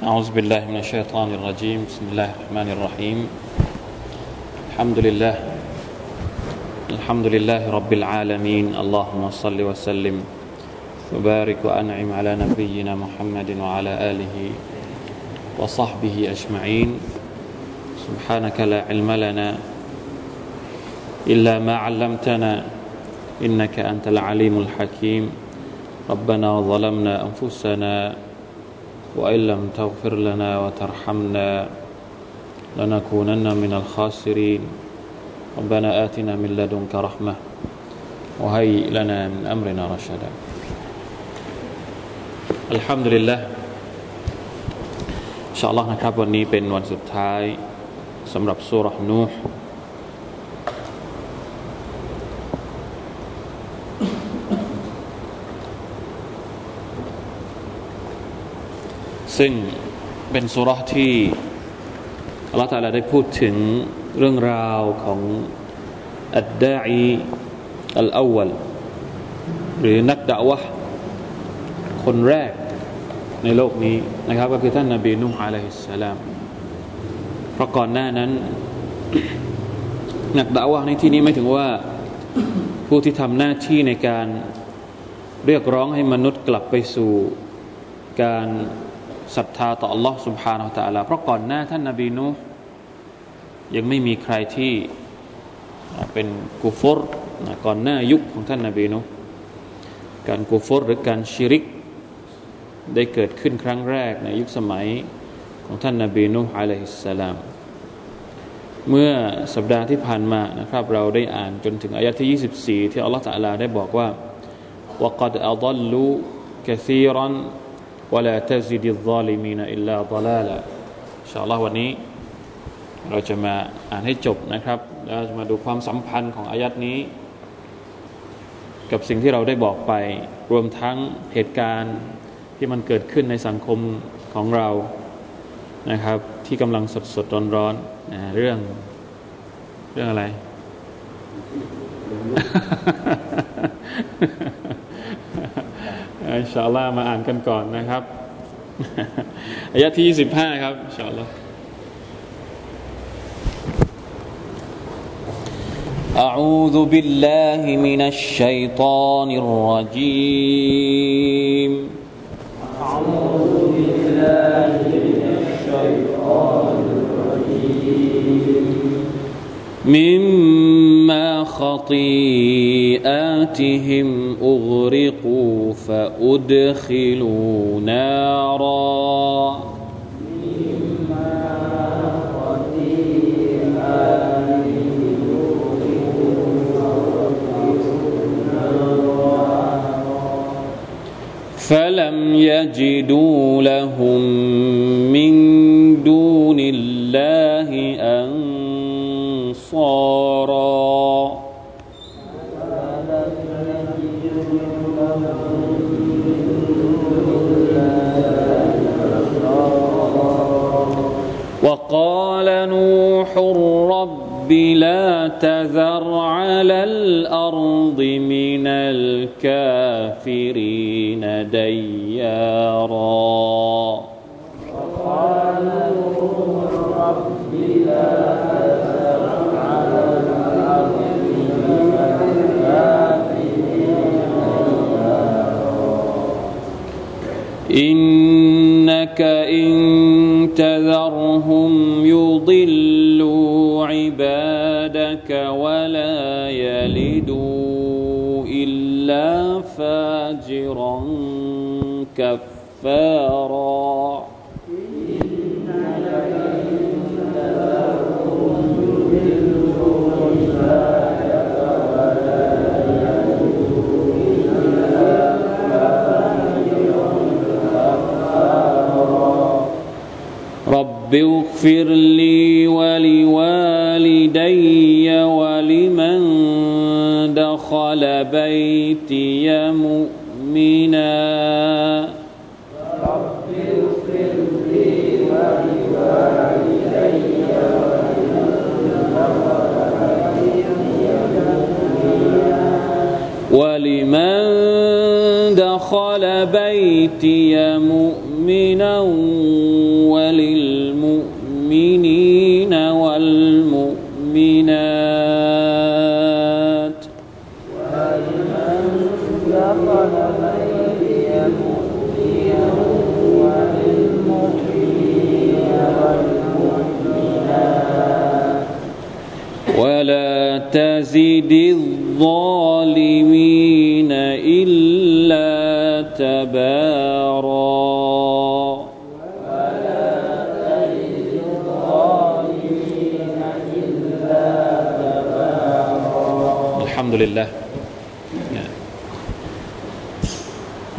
أعوذ بالله من الشيطان الرجيم. بسم الله الرحمن الرحيم. الحمد لله. الحمد لله رب العالمين. اللهم صل وسلم. وبارك وأنعم على نبينا محمد وعلى آله وصحبه أجمعين. سبحانك لا علم لنا إلا ما علمتنا. إنك أنت العليم الحكيم. ربنا ظلمنا أنفسنا وإن لم تغفر لنا وترحمنا لنكونن من الخاسرين ربنا آتنا من لدنك رحمة وهيئ لنا من أمرنا رشدا الحمد لله إن شاء الله นะครับวันนี้เป็นวันสุดท้ายสำหรับสุรห์นูห์ ซึ่งเป็นสุรษที่อัลลอฮฺตาลาได้พูดถึงเรื่องราวของอัดดาอีอัลอาวลหรือนักดะวะคนแรกในโลกนี้นะครับ ก็คือท่านนาบีนุ่มอะลัยฮิสสลามเพราะก่อนหน้านั้น นักดะวะในที่นี้ไม่ถึงว่าผู้ที่ทำหน้าที่ในการเรียกร้องให้มนุษย์กลับไปสู่การ ศรัทธาต่อ Allah سبحانه และ تعالى เพราะก่อนหน้าท่านนาบีนูยังไม่มีใครที่เป็นกุฟรก่อนหน้ายุคของท่านนาบีนูการกุฟรหรือการชิริก ได้เกิดขึ้นครั้งแรกในยุคสมัยของท่านนาบีนูอะลัยฮิสสลาม เมื่อสัปดาห์ที่ผ่านมานะครับ เราได้อ่านจนถึงอายะที่ 24 ที่อัลลอฮฺตะลาได้บอกว่า وقد أضلوا كثيرا ولا تزد الظالمين إلا ضلالا อินชาอัลลอฮ์วันนี้ เราจะมาอ่านให้จบนะครับ แล้วจะมาดูความสัมพันธ์ของอายัดนี้ กับสิ่งที่เราได้บอกไป รวมทั้งเหตุการณ์ที่มันเกิดขึ้นในสังคมของเรานะครับ ที่กำลังสดสดร้อนร้อนเรื่อง เรื่องอะไร อินชาอัลลอฮ์มาอ่านกันก่อนนะครับอายะที่25ครับอินชาอัลลอฮ์ أعوذ بالله من الشيطان الرجيم أعوذ بالله من الشيطان الرجيم مما خطيئاتهم أغرقوا فأدخلوا نارا. فلم يجدوا لهم من وقال نوح رب لا تذر على الأرض من الكافرين ديارا. نوح رب لا تذر على الأرض من الكافرين إنك إن تذرهم يضلوا عبادك ولا يلدوا إلا فاجرا كفارا.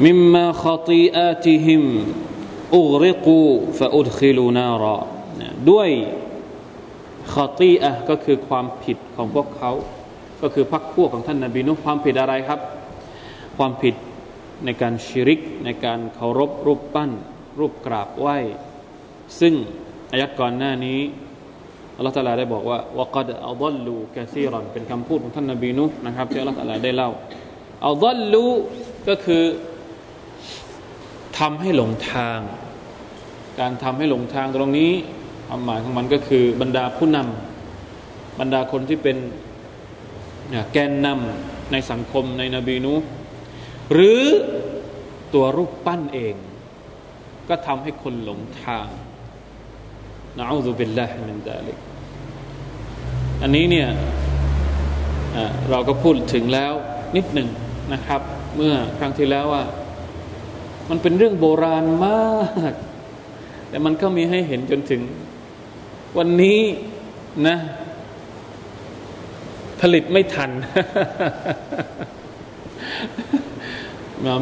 مما خطيئاتهم أغرقوا فأدخلوا نارا ด้วยขอตีอะก็คือความผิดของพวกเขา ก็คือพรรคพวกของท่านนาบีนุความผิดอะไรครับ ความผิดในการชิริก ในการเคารพรูปปั้น รูปกราบไหว้ ซึ่งอายัดก่อนหน้านี้อัลลอฮฺตาลาได้บอกว่าวกัดอัลดัลลูกะซีรอนเป็นคำพูดของท่านนบีนุนะครับที่อัลลอฮฺตาลาได้เล่าอัลดัลลูก็คือ ทำให้หลงทาง การทำให้หลงทางตรงนี้ความหมายของมันก็คือบรรดาผู้นำบรรดาคนที่เป็นแกนนำในสังคมในนบีนูหรือตัวรูปปั้นเอง ก็ทำให้คนหลงทางนะอูซุบิลลาฮิมินดาลิกอันนี้เนี่ยเราก็พูดถึงแล้วนิดหนึ่งนะครับ เมื่อครั้งที่แล้วว่า มันเป็นเรื่องโบราณมาก แต่มันก็มีให้เห็นจนถึง วันนี้นะ ผลิตไม่ทัน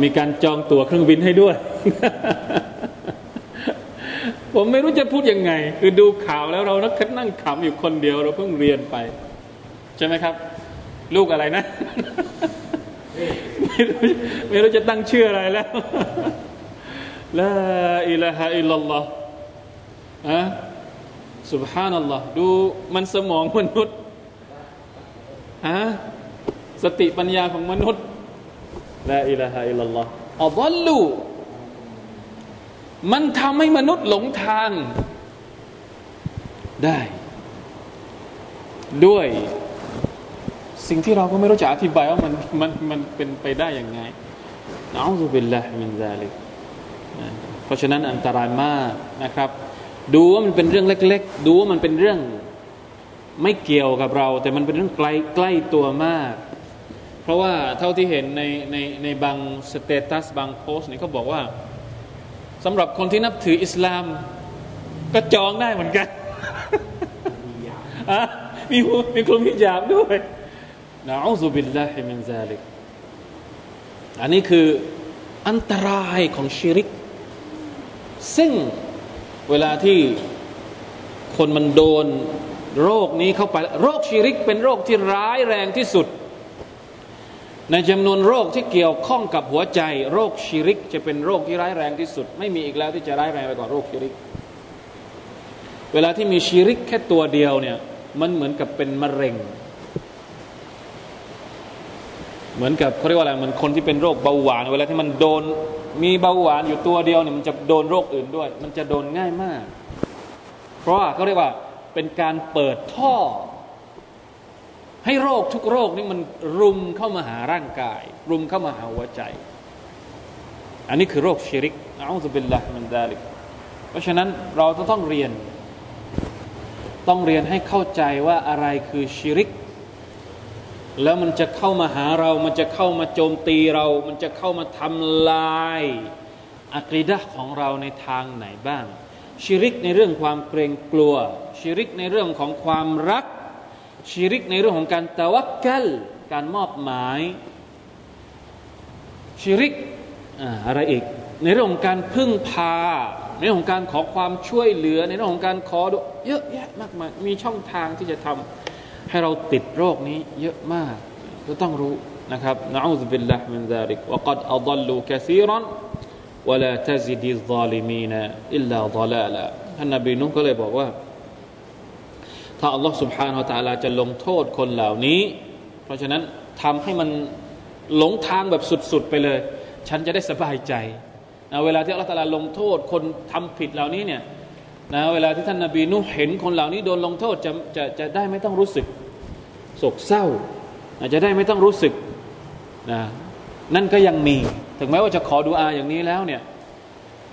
มีการจองตั๋วเครื่องบินให้ด้วย ผมไม่รู้จะพูดยังไง คือดูข่าวแล้วเรานักนั่งขำอยู่คนเดียว เราเพิ่งเรียนไป ใช่ไหมครับ ลูกอะไรนะ ไม่รู้ไม่รู้จะตั้งชื่ออะไรแล้วลาอิลาฮะอิลลัลลอฮ์อะสุบฮานัลลอฮ์ดูมันสมองมนุษย์ฮะสติปัญญาของมนุษย์ลาอิลาฮะอิลลัลลอฮ์อัลลูมันทำให้มนุษย์หลงทางได้ ด้วย สิ่งที่เราก็ไม่รู้จะอธิบายว่ามันมันมันเป็นไปได้อย่างไงนะอูซุบิลลาฮิมินซาลิกเพราะฉะนั้นอันตรายมากนะครับ ดูว่ามันเป็นเรื่องเล็ก ๆ ดูว่ามันเป็นเรื่องไม่เกี่ยวกับเรา แต่มันเป็นเรื่องใกล้ใกล้ตัวมาก เพราะว่าเท่าที่เห็นในในในบาง status บางโพสต์นี่เขาบอกว่าสำหรับคนที่นับถืออิสลาม ก็จองได้เหมือนกันมีมีคลุมฮิญาบด้วย نعوذ بالله من ذلك อันนี้คืออันตรายของชิริก ซึ่งเวลาที่คนมันโดนโรคนี้เข้าไป โรคชีริกเป็นโรคที่ร้ายแรงที่สุด ในจำนวนโรคที่เกี่ยวข้องกับหัวใจ โรคชีริก จะเป็นโรคที่ร้ายแรงที่สุด ไม่มีอีกแล้วที่จะร้ายแรงไปกว่าโรคชีริก เวลาที่มีชีริกแค่ตัวเดียวเนี่ยมันเหมือนกับเป็นมะเร็ง เหมือนกับเขาเรียกว่าอะไรเหมือนคนที่เป็นโรคเบาหวาน เวลาที่มันโดนมีเบาหวานอยู่ตัวเดียวเนี่ยมันจะโดนโรคอื่นด้วย มันจะโดนง่ายมาก เพราะว่าเขาเรียกว่าเป็นการเปิดท่อ ให้โรคทุกโรคนี่มันรุมเข้ามาหาร่างกาย รุมเข้ามาหาหัวใจ อันนี้คือโรคชิริกอัลลอฮฺบิลละมันดาลิกเพราะฉะนั้นเราต้องเรียน ต้องเรียนให้เข้าใจว่าอะไรคือชิริก แล้วมันจะเข้ามาหาเรา มันจะเข้ามาโจมตีเรา มันจะเข้ามาทำลายอัคดะของเราในทางไหนบ้าง ชิริกในเรื่องความเกรงกลัว ชิริกในเรื่องของความรัก ชิริกในเรื่องของการตะวักกัลการมอบหมาย ชิริกอะไรอีก ในเรื่องของการพึ่งพา ในเรื่องของการขอความช่วยเหลือ ในเรื่องของการขอเยอะแยะมากมายมีช่องทางที่จะทำ ให้เราติดโรคนี้เยอะมากก็ต้องรู้นะครับนะอูซบิลลาฮ์มินซาลิกวะกัดอัลลูคซีรันวะลาตซิดิซาลิมีนอิลลาฎลาลาท่านนบีนุก็เลยบอกว่า ถ้าอัลลอฮ์ سبحانه และ تعالى จะลงโทษคนเหล่านี้ เพราะฉะนั้นทำให้มันหลงทางแบบสุดๆไปเลย ฉันจะได้สบายใจนะเวลาที่อัลลอฮฺตาลาลงโทษ คนทำผิดเหล่านี้เนี่ย นะเวลาที่ท่านนาบีนุเห็นคนเหล่านี้โดนลงโทษจะจะจะได้ไม่ต้องรู้สึกโศกเศร้าอาจจะได้ไม่ต้องรู้สึกนะนั่นก็ยังมี ถึงแม้ว่าจะขอดุอาอย่างนี้แล้วเนี่ย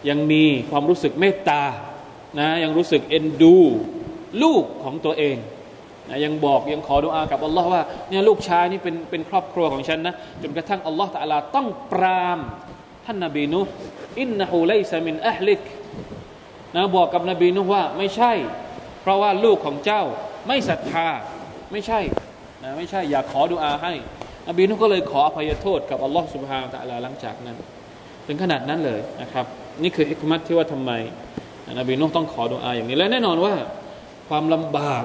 ยังมีความรู้สึกเมตตานะยังรู้สึกเอ็นดู ลูกของตัวเองนะยังบอกยังขอดุอากับอัลลอฮ์ว่าเนี่ยลูกชายนี่เป็นเป็นครอบครัวของฉันนะจนกระทั่งอัลลอฮ์ตะลาต้องปราม ท่านนบีนุอินนะฮูไลซามินอัลลิก นะบอกกับนบีนุว่าไม่ใช่ เพราะว่าลูกของเจ้าไม่ศรัทธาไม่ใช่นะไม่ใช่อยากขอดุอาให้ นบีนุก็เลยขออภัยโทษกับอัลลอฮ์สุบฮานตะลาหลังจากนั้น ถึงขนาดนั้นเลยนะครับ นี่คือฮิกมัตที่ว่าทำไม นบีนุต้องขอดุอาอย่างนี้และแน่นอนว่าความลำบาก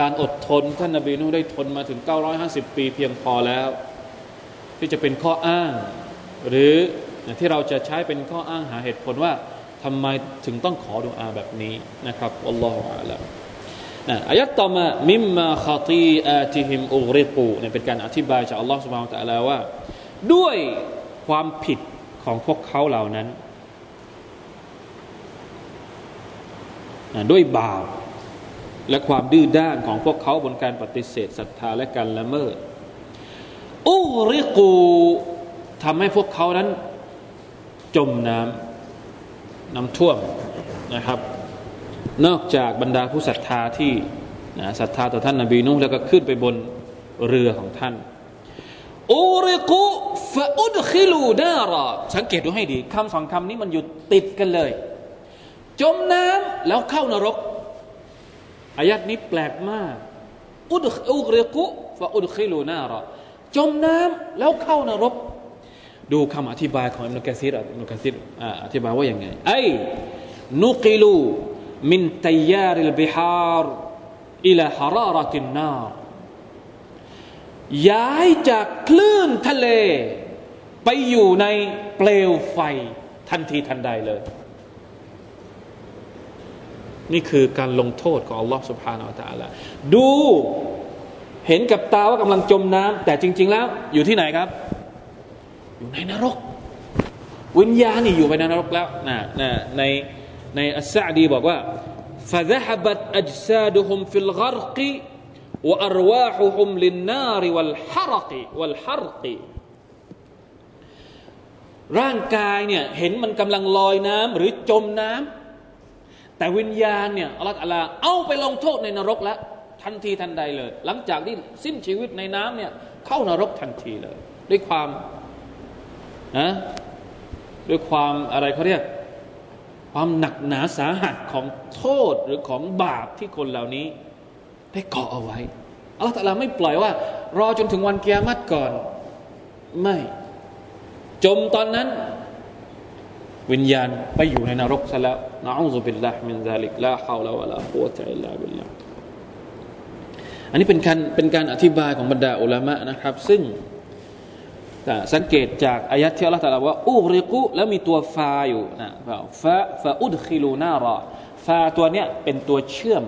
การอดทนท่านนบีนุได้ทนมาถึง 950 ปีเพียงพอแล้ว ที่จะเป็นข้ออ้าง หรือที่เราจะใช้เป็นข้ออ้างหาเหตุผลว่า ทำไมถึงต้องขอดุอาแบบนี้นะครับอัลลอฮฺอัลลอฮนะอายัดต่อมามิมมาคาตีอาติฮิมอุริกูเนี่ยเป็นการอธิบายจากอัลลอฮฺสุบฮานตะลาว่า ด้วยความผิดของพวกเขาเหล่านั้นนะด้วยบาปและความดื้อด้านของพวกเขาบนการปฏิเสธศรัทธาและการละเมิดอุริกูทำให้พวกเขานั้นจมน้ำ น้ำท่วมนะครับ นอกจากบรรดาผู้ศรัทธาที่ศรัทธาต่อท่านนบีนุ่แล้วก็ขึ้นไปบนเรือของท่านอุริกุฟะอุดคิลูดารอสังเกตดูให้ดีคำสองคำนี้มันอยู่ติดกันเลย จมน้ำแล้วเข้านรกอายัดนี้แปลกมากอุดอุกริกุفأدخلوا نارا จมน้ำแล้วเข้านรก ดูคำอธิบายของอิบนุกะซีรอิบนุกะซีรอธิบายว่าอย่างไงأي نقلوا من تيار البحار إلى حرارة النار ย้ายจากคลื่นทะเล ไปอยู่ในเปลวไฟทันทีทันใดเลย นี่คือการลงโทษของอัลลอฮ์สุบฮานาอัลตะละดูเห็นกับตาว่ากำลังจมน้ำแต่จริง ๆ แล้วอยู่ที่ไหนครับ อยู่ในนรก วิญญาณนี่อยู่ไปในนรกแล้วนะนะในในอัสซาดีบอกว่า فذهبت أجسادهم في الغرق وأرواحهم للنار والحرق والحرق ร่างกายเนี่ยเห็นมันกำลังลอยน้ำหรือจมน้ำแต่วิญญาณเนี่ยอัลลอฮฺเอาไปลงโทษในนรกแล้ว ทันทีทันใดเลย หลังจากที่สิ้นชีวิตในน้ำเนี่ยเข้านรกทันทีเลย ด้วยความ นะด้วยความอะไรเขาเรียก ความหนักหนาสาหัสของโทษหรือของบาปที่คนเหล่านี้ ได้เกาะเอาไว้อัลลอฮฺไม่ปล่อยว่า รอจนถึงวันเกียรติก่อน ไม่ จมตอนนั้น วิญญาณไปอยู่ในนรกซะแล้วنعوذ بالله من ذلك لا حول ولا قوة إلا بالله อันนี้เป็นการเป็นการอธิบายของบรรดาอุลามะนะครับ ซึ่ง สังเกตจากอายัดที่อัลลอฮฺตรัสว่าأغرقوا แล้วมีตัวฟาอยู่นะฟา فأدخلوا نارا ฟาตัวเนี้ยเป็นตัวเชื่อม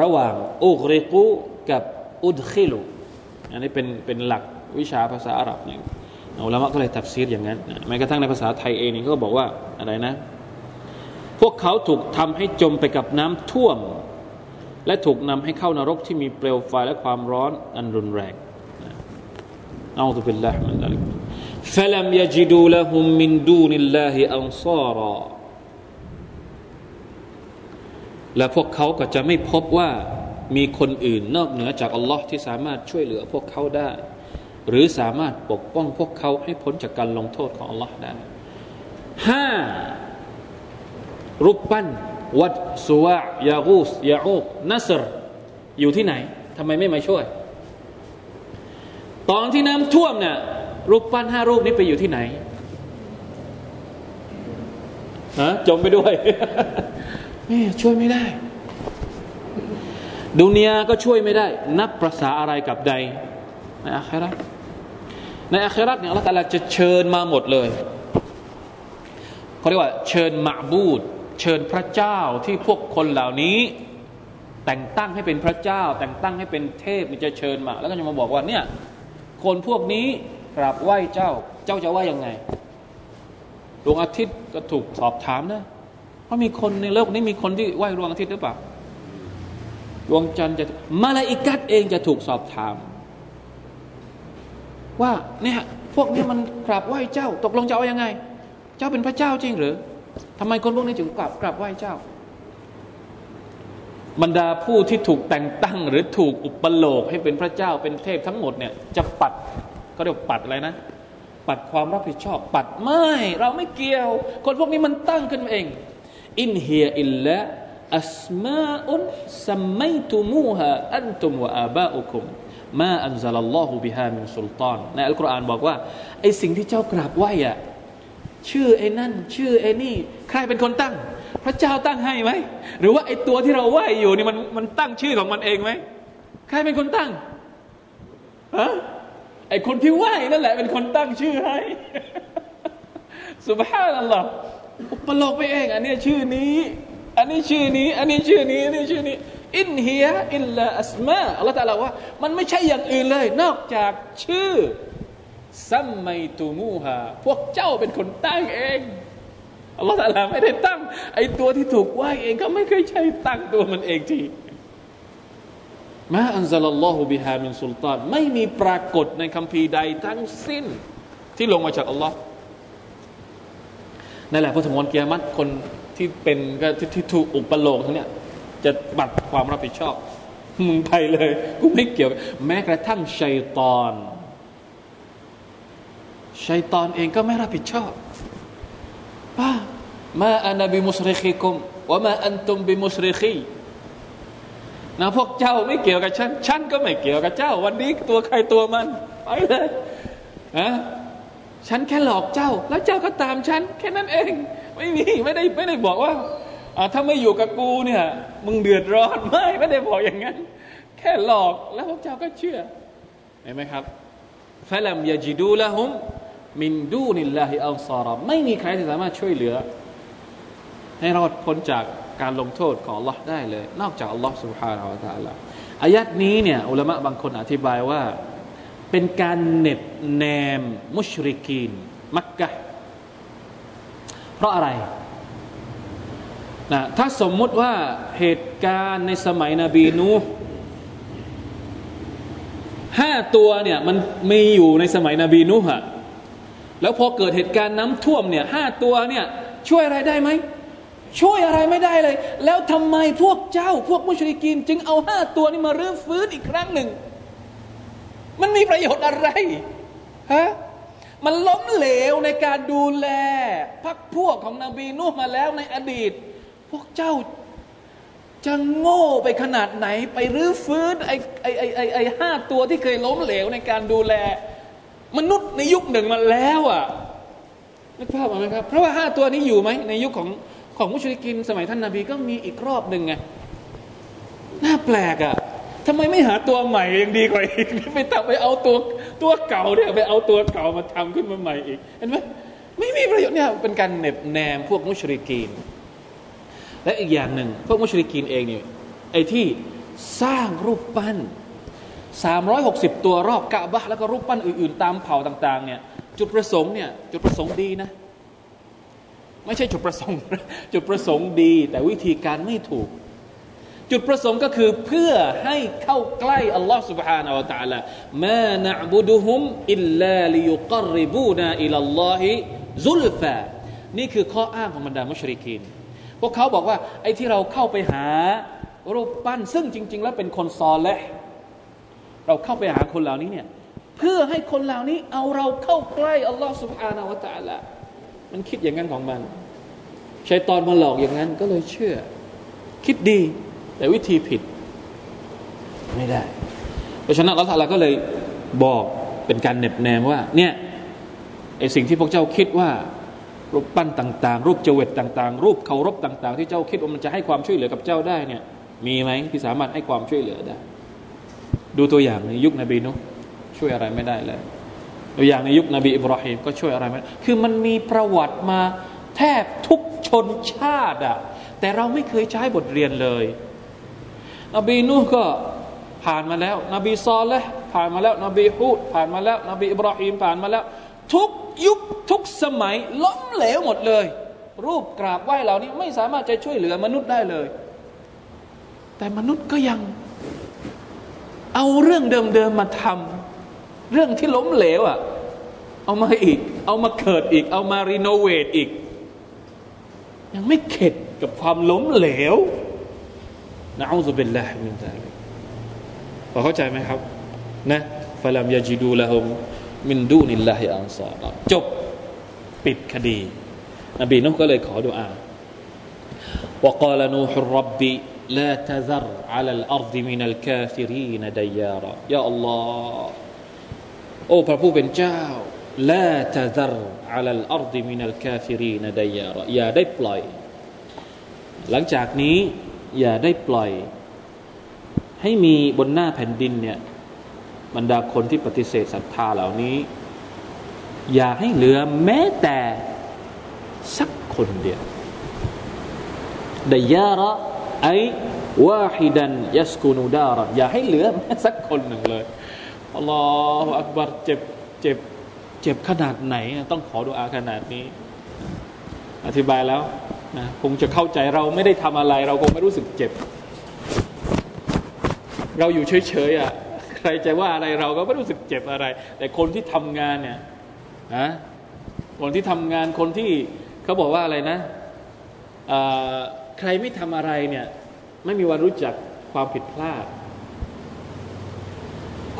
ระหว่าง أغرقوا กับ أدخلواอันนี้เป็นเป็นหลักวิชาภาษาอาหรับนี่อุลามะก็เลยตัดซีดอย่างนั้นแม้กระทั่งในภาษาไทยเองนี่ก็บอกว่าอะไรนะ พวกเขาถูกทำให้จมไปกับน้ำท่วม และถูกนำให้เข้านรกที่มีเปลวไฟและความร้อนอันรุนแรง เอาตุบิลลาฮิมินดาลิก فلم يجدوا لهم من دون الله أنصارا และพวกเขาก็จะไม่พบว่ามีคนอื่นนอกเหนือจากอัลลอฮ์ที่สามารถช่วยเหลือพวกเขาได้หรือสามารถปกป้องพวกเขาให้พ้นจากการลงโทษของ Allah ได้ห้ารูปปั้นวัดสุวะยากูสยาอูกนัสรอยู่ที่ไหนทำไมไม่มาช่วย ตอนที่น้ำท่วมเนี่ยรูปปั้นห้ารูปนี้ไปอยู่ที่ไหนฮะจมไปด้วยไม่ช่วยไม่ได้ ดุนยาก็ช่วยไม่ได้ นับประษาอะไรกับใดในอาคราในอาคราเนี่ยอัลลอฮฺจะเชิญมาหมดเลยเขาเรียกว่า เชิญมาบูดเชิญพระเจ้าที่พวกคนเหล่านี้ แต่งตั้งให้เป็นพระเจ้า แต่งตั้งให้เป็นเทพมันจะเชิญมา แล้วก็จะมาบอกว่าเนี่ย คนพวกนี้กราบไหว้เจ้า เจ้าจะว่ายังไงดวงอาทิตย์ก็ถูกสอบถามนะเพราะมีคนในโลกนี้มีคนที่ไหว้ดวงอาทิตย์หรือเปล่าดวงจันทร์จะมาลาอิกัดเองจะถูกสอบถาม ว่าเนี่ยพวกนี้มันกราบไหว้เจ้า ตกลงจะเอาอยัางไง เจ้าเป็นพระเจ้าจริงหรือทำไมคนพวกนี้จึงกราบกราบไหว้เจ้า บรรดาผู้ที่ถูกแต่งตั้ง หรือถูกอุปโลกให้เป็นพระเจ้าเป็นเทพทั้งหมดเนี่ยจะปัดเขาเรียกปัดอะไรนะ ปัดความรับผิดชอบ ปัดไม่ เราไม่เกี่ยว คนพวกนี้มันตั้งขึ้นเอง อินเฮียอิลละอัสมาอุนสัมมัยตุมูฮะอันตุมวะอาบาอุคุมมาอันซัลลัลลอฮุบิฮามินสุลตานในอัลกุรอานบอกว่าไอสิ่งที่เจ้ากราบไหว้อะชื่อไอ้นั่น ชื่อไอ้นี่ ใครเป็นคนตั้ง พระเจ้าตั้งให้ไหมหรือว่าไอ้ตัวที่เราไหว้อยู่นี่มันมันตั้งชื่อของมันเองไหมใครเป็นคนตั้งฮะไอ้คนที่ไหวนั่นแหละเป็นคนตั้งชื่อให้สุบฮานัลลอฮ์อุปโลกไปเอง อันนี้ชื่อนี้ อันนี้ชื่อนี้ อันนี้ชื่อนี้อันนี้ชื่อนี้ อินเฮียอิลลาอัสมาอัลลอฮฺตาลาว่า มันไม่ใช่อย่างอื่นเลย นอกจากชื่อซัมไมตูมูฮาพวกเจ้าเป็นคนตั้งเอง อัลลอฮฺตาลาไม่ได้ตั้ง ไอตัวที่ถูกไหวเองก็ไม่เคยใช่ตั้งตัวมันเองทีมาอันซัลลอฮุบิฮามินสุลตานไม่มีปรากฏในคัมภีร์ใดทั้งสิ้น ที่ลงมาจากอัลลอฮ์นั่นแหละพอถึงวันเกียรติคนที่เป็นก็ที่ถูกอุปโลกทั้งเนี้ยจะบัดความรับผิดชอบ มึงไปเลยกูไม่เกี่ยว แม้กระทั่งชัยตอนชัยตอนเองก็ไม่รับผิดชอบ ป้ามาอันนบีมุสริคิกุมว่ามาอันตุมบิมุสริคีนะพวกเจ้าไม่เกี่ยวกับฉัน ฉันก็ไม่เกี่ยวกับเจ้า วันนี้ตัวใครตัวมันไปเลยนะฉันแค่หลอกเจ้า แล้วเจ้าก็ตามฉัน แค่นั้นเอง ไม่มีไม่ได้ไม่ได้บอกว่าถ้าไม่อยู่กับกูเนี่ย มึงเดือดร้อนไม่ไม่ได้บอกอย่างนั้น แค่หลอกแล้วพระเจ้าก็เชื่อเห็นไหมครับฟะลัมยาจิดูละหุม มินดูนิลลาฮิอัลซาระไม่มีใครที่สามารถช่วยเหลือ ให้รอดพ้นจากการลงโทษของ Allah ได้เลย นอกจาก Allah سبحانه และ تعالى อายัดนี้เนี่ยอุลามะบางคนอธิบายว่า เป็นการเน็บแนมมุชริกีน มักกะเพราะอะไรนะถ้าสมมุติว่าเหตุการณ์ในสมัยนบีนูห้าตัวเนี่ยมันมีอยู่ในสมัยนบีนูฮะ แล้วพอเกิดเหตุการณ์น้ำท่วมเนี่ยห้าตัวเนี่ยช่วยอะไรได้ไหมช่วยอะไรไม่ได้เลย แล้วทำไมพวกเจ้าพวกมุชริกินจึงเอาห้าตัวนี้มารื้อฟื้นอีกครั้งหนึ่ง มันมีประโยชน์อะไรฮะมันล้มเหลวในการดูแลพักพวกของนบีนูมาแล้วในอดีต พวกเจ้าจะโง่ไปขนาดไหน ไปรื้อฟื้นไอ้ไอ้ไอ้ไอ้ห้าตัวที่เคยล้มเหลวในการดูแล มนุษย์ในยุคหนึ่งมาแล้วอะนึกภาพออกไหมครับ เพราะว่าห้าตัวนี้อยู่ไหมในยุคของของมุชลิกิน สมัยท่านนาบีก็มีอีกรอบหนึ่งไงน่าแปลกอะทำไมไม่หาตัวใหม่ยังดีกว่าอีกไปตัไปเอาตัวตัวเก่าเนี่ยไปเอาตัวเก่ามาทำขึ้นมาใหม่อีกเห็นไหมไม่มีประโยชน์เนี่ยเป็นการเน็บแนมพวกมุชริกีน และอีกอย่างหนึ่งพวกมุชริกีนเองเนี่ยไอ้ที่สร้างรูปปั้น 360 ตัวรอบกะบะแล้วก็รูปปั้นอื่นๆ ตามเผ่าต่างๆเนี่ยจุดประสงค์เนี่ยจุดประสงค์ดีนะ ไม่ใช่จุดประสงค์ จุดประสงค์ดี แต่วิธีการไม่ถูก จุดประสงค์ก็คือเพื่อให้เข้าใกล้อัลลอฮ์ سبحانه และ تعالى มานะบุดุฮุมอิลลาลิยุกริบูนาอิลลอฮิซุลฟานี่คือข้ออ้างของบรรดามุชริกีนพวกเขาบอกว่าไอ้ที่เราเข้าไปหารูปปั้น ซึ่งจริง ๆ แล้วเป็นคนซอและ เราเข้าไปหาคนเหล่านี้เนี่ยเพื่อให้คนเหล่านี้เอาเราเข้าใกล้อัลลอฮ์สุบฮานาวะตะละมันคิดอย่างนั้นของมันใช้ตอนมาหลอกอย่างนั้นก็เลยเชื่อ คิดดีแต่วิธีผิด ไม่ได้ เพราะฉะนั้นอัลลอฮ์ก็เลยบอกเป็นการเน็บแนมว่า เนี่ยไอสิ่งที่พวกเจ้าคิดว่า รูปปั้นต่าง ๆ รูปเจวิตต่าง ๆ รูปเคารพต่าง ๆ ที่เจ้าคิดว่ามันจะให้ความช่วยเหลือกับเจ้าได้เนี่ย มีไหมที่สามารถให้ความช่วยเหลือได้ ดูตัวอย่างในยุคนบีนุช่วยอะไรไม่ได้เลยตัวอย่างในยุคนบีอิบราฮิมก็ช่วยอะไรไม่ได้คือมันมีประวัติมาแทบทุกชนชาติอะแต่เราไม่เคยใช้บทเรียนเลย นบีนูก็ผ่านมาแล้ว นบีซอลและผ่านมาแล้ว นบีฮูดผ่านมาแล้ว นบีอิบราฮิมผ่านมาแล้ว ทุกยุคทุกสมัยล้มเหลวหมดเลย รูปกราบไหว้เหล่านี้ไม่สามารถจะช่วยเหลือมนุษย์ได้เลย แต่มนุษย์ก็ยัง เอาเรื่องเดิมๆมาทำเรื่องที่ล้มเหลวอะ่ะ เอามาอีก เอามาเกิดอีก เอามารีโนเวทอีก ยังไม่เข็ดกับความล้มเหลวنعوذ بالله من ذلك พอเข้าใจไหมครับ นะفلم يجدوا لهم من دون الله أنصارا จบปิดคดี นบีนูห์็เลยขอดุอาว่าقال نوح رب لا تذر على الأرض من الكافرين ديارا يا الله โอ้พระผู้เป็นเจ้า لا تذر على الأرض من الكافرين ديارا อย่าได้ปล่อย หลังจากนี้ อย่าได้ปล่อย ให้มีบนหน้าแผ่นดินเนี่ยบรรดาคนที่ปฏิเสธศรัทธาเหล่านี้ อย่าให้เหลือแม้แต่สักคนเดียวดยาระ ไอวาฮิดันยัสกุนูดาระอย่าให้เหลือแม้สักคนหนึ่งเลยอัลลอฮฺอักบัรเจ็บเจ็บเจ็บขนาดไหน ต้องขอดุอาขนาดนี้ อธิบายแล้วนะคงจะเข้าใจเราไม่ได้ทำอะไร เราคงไม่รู้สึกเจ็บ เราอยู่เฉยๆอะใครจะว่าอะไรเราก็ไม่รู้สึกเจ็บอะไร แต่คนที่ทำงานเนี่ยนะคนที่ทำงานคนที่เขาบอกว่าอะไรนะอ่า ใครไม่ทำอะไรเนี่ยไม่มีวันรู้จักความผิดพลาด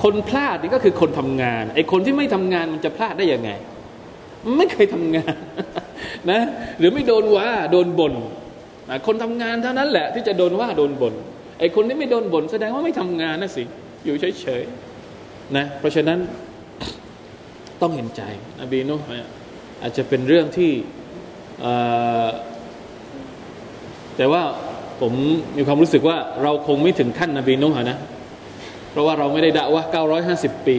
คนพลาดนี่ก็คือคนทำงานไอ้คนที่ไม่ทำงานมันจะพลาดได้ยังไง ไม่เคยทำงานนะหรือไม่โดนว่าโดนบน่นคนทำงานเท่านั้นแหละ ที่จะโดนว่าโดนบน่นไอ้คนที่ไม่โดนบน่นแสดงว่าไม่ทำงานนะสิ อยู่เฉยๆนะเพราะฉะนั้นต้องเห็นใจนบีนุอาจจะเป็นเรื่องที่ แต่ว่าผมมีความรู้สึกว่าเราคงไม่ถึงขั้นนบีนุฮ์นะ เพราะว่าเราไม่ได้ด่าว่า 950 ปี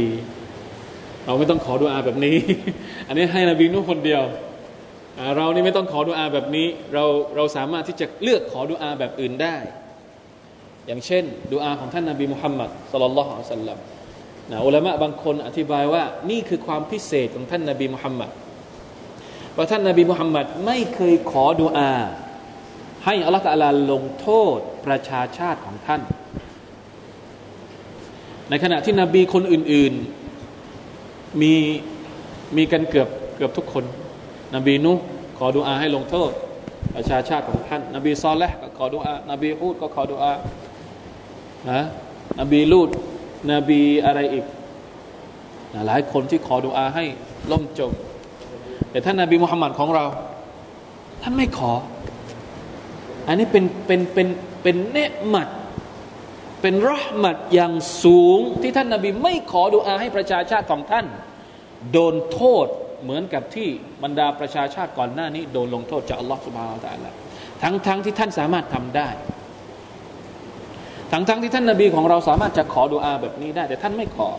เราไม่ต้องขอดุอาแบบนี้ อันนี้ให้นบีนุฮ์คนเดียว เรานี่ไม่ต้องขอดุอาแบบนี้ เราเราสามารถที่จะเลือกขอดุอาแบบอื่นได้ อย่างเช่นดุอาของท่านนบีมุฮัมมัดสลลัลลอฮุอะลัยฮิสัลลัมนะอุลามะบางคนอธิบายว่านี่คือความพิเศษของท่านนบีมุฮัมมัดว่าท่านนบีมุฮัมมัดไม่เคยขอดุอา ให้อัลลอฮฺตะลาลงโทษประชาชาติของท่าน ในขณะที่นบีคนอื่น ๆ มีมีกันเกือบเกือบทุกคน นบีนุขอดุอาให้ลงโทษ ประชาชาติของท่าน นบีซอลและก็ขอดุอานบีฮูดก็ขอดุอานะนบีลูดนบีอะไรอีกหลายคนที่ขอดุอาให้ล่มจม แต่ท่านนบีมุฮัมมัดของเรา ท่านไม่ขอ อันนี้เป็นเป็นเป็นเป็นเนมัด เป็นรหมัดอย่างสูงที่ท่านนาบีไม่ขอดุอาให้ประชาชาติของท่าน โดนโทษเหมือนกับที่บรรดาประชาชาติก่อนหน้านี้ โดนลงโทษจากอัลลอฮฺสุบฮานาอัลลอฮฺทั้งทั้งที่ท่านสามารถทำได้ ทั้งทั้งที่ท่านนาบีของเราสามารถจะขอดุอาแบบนี้ได้ แต่ท่านไม่ขอ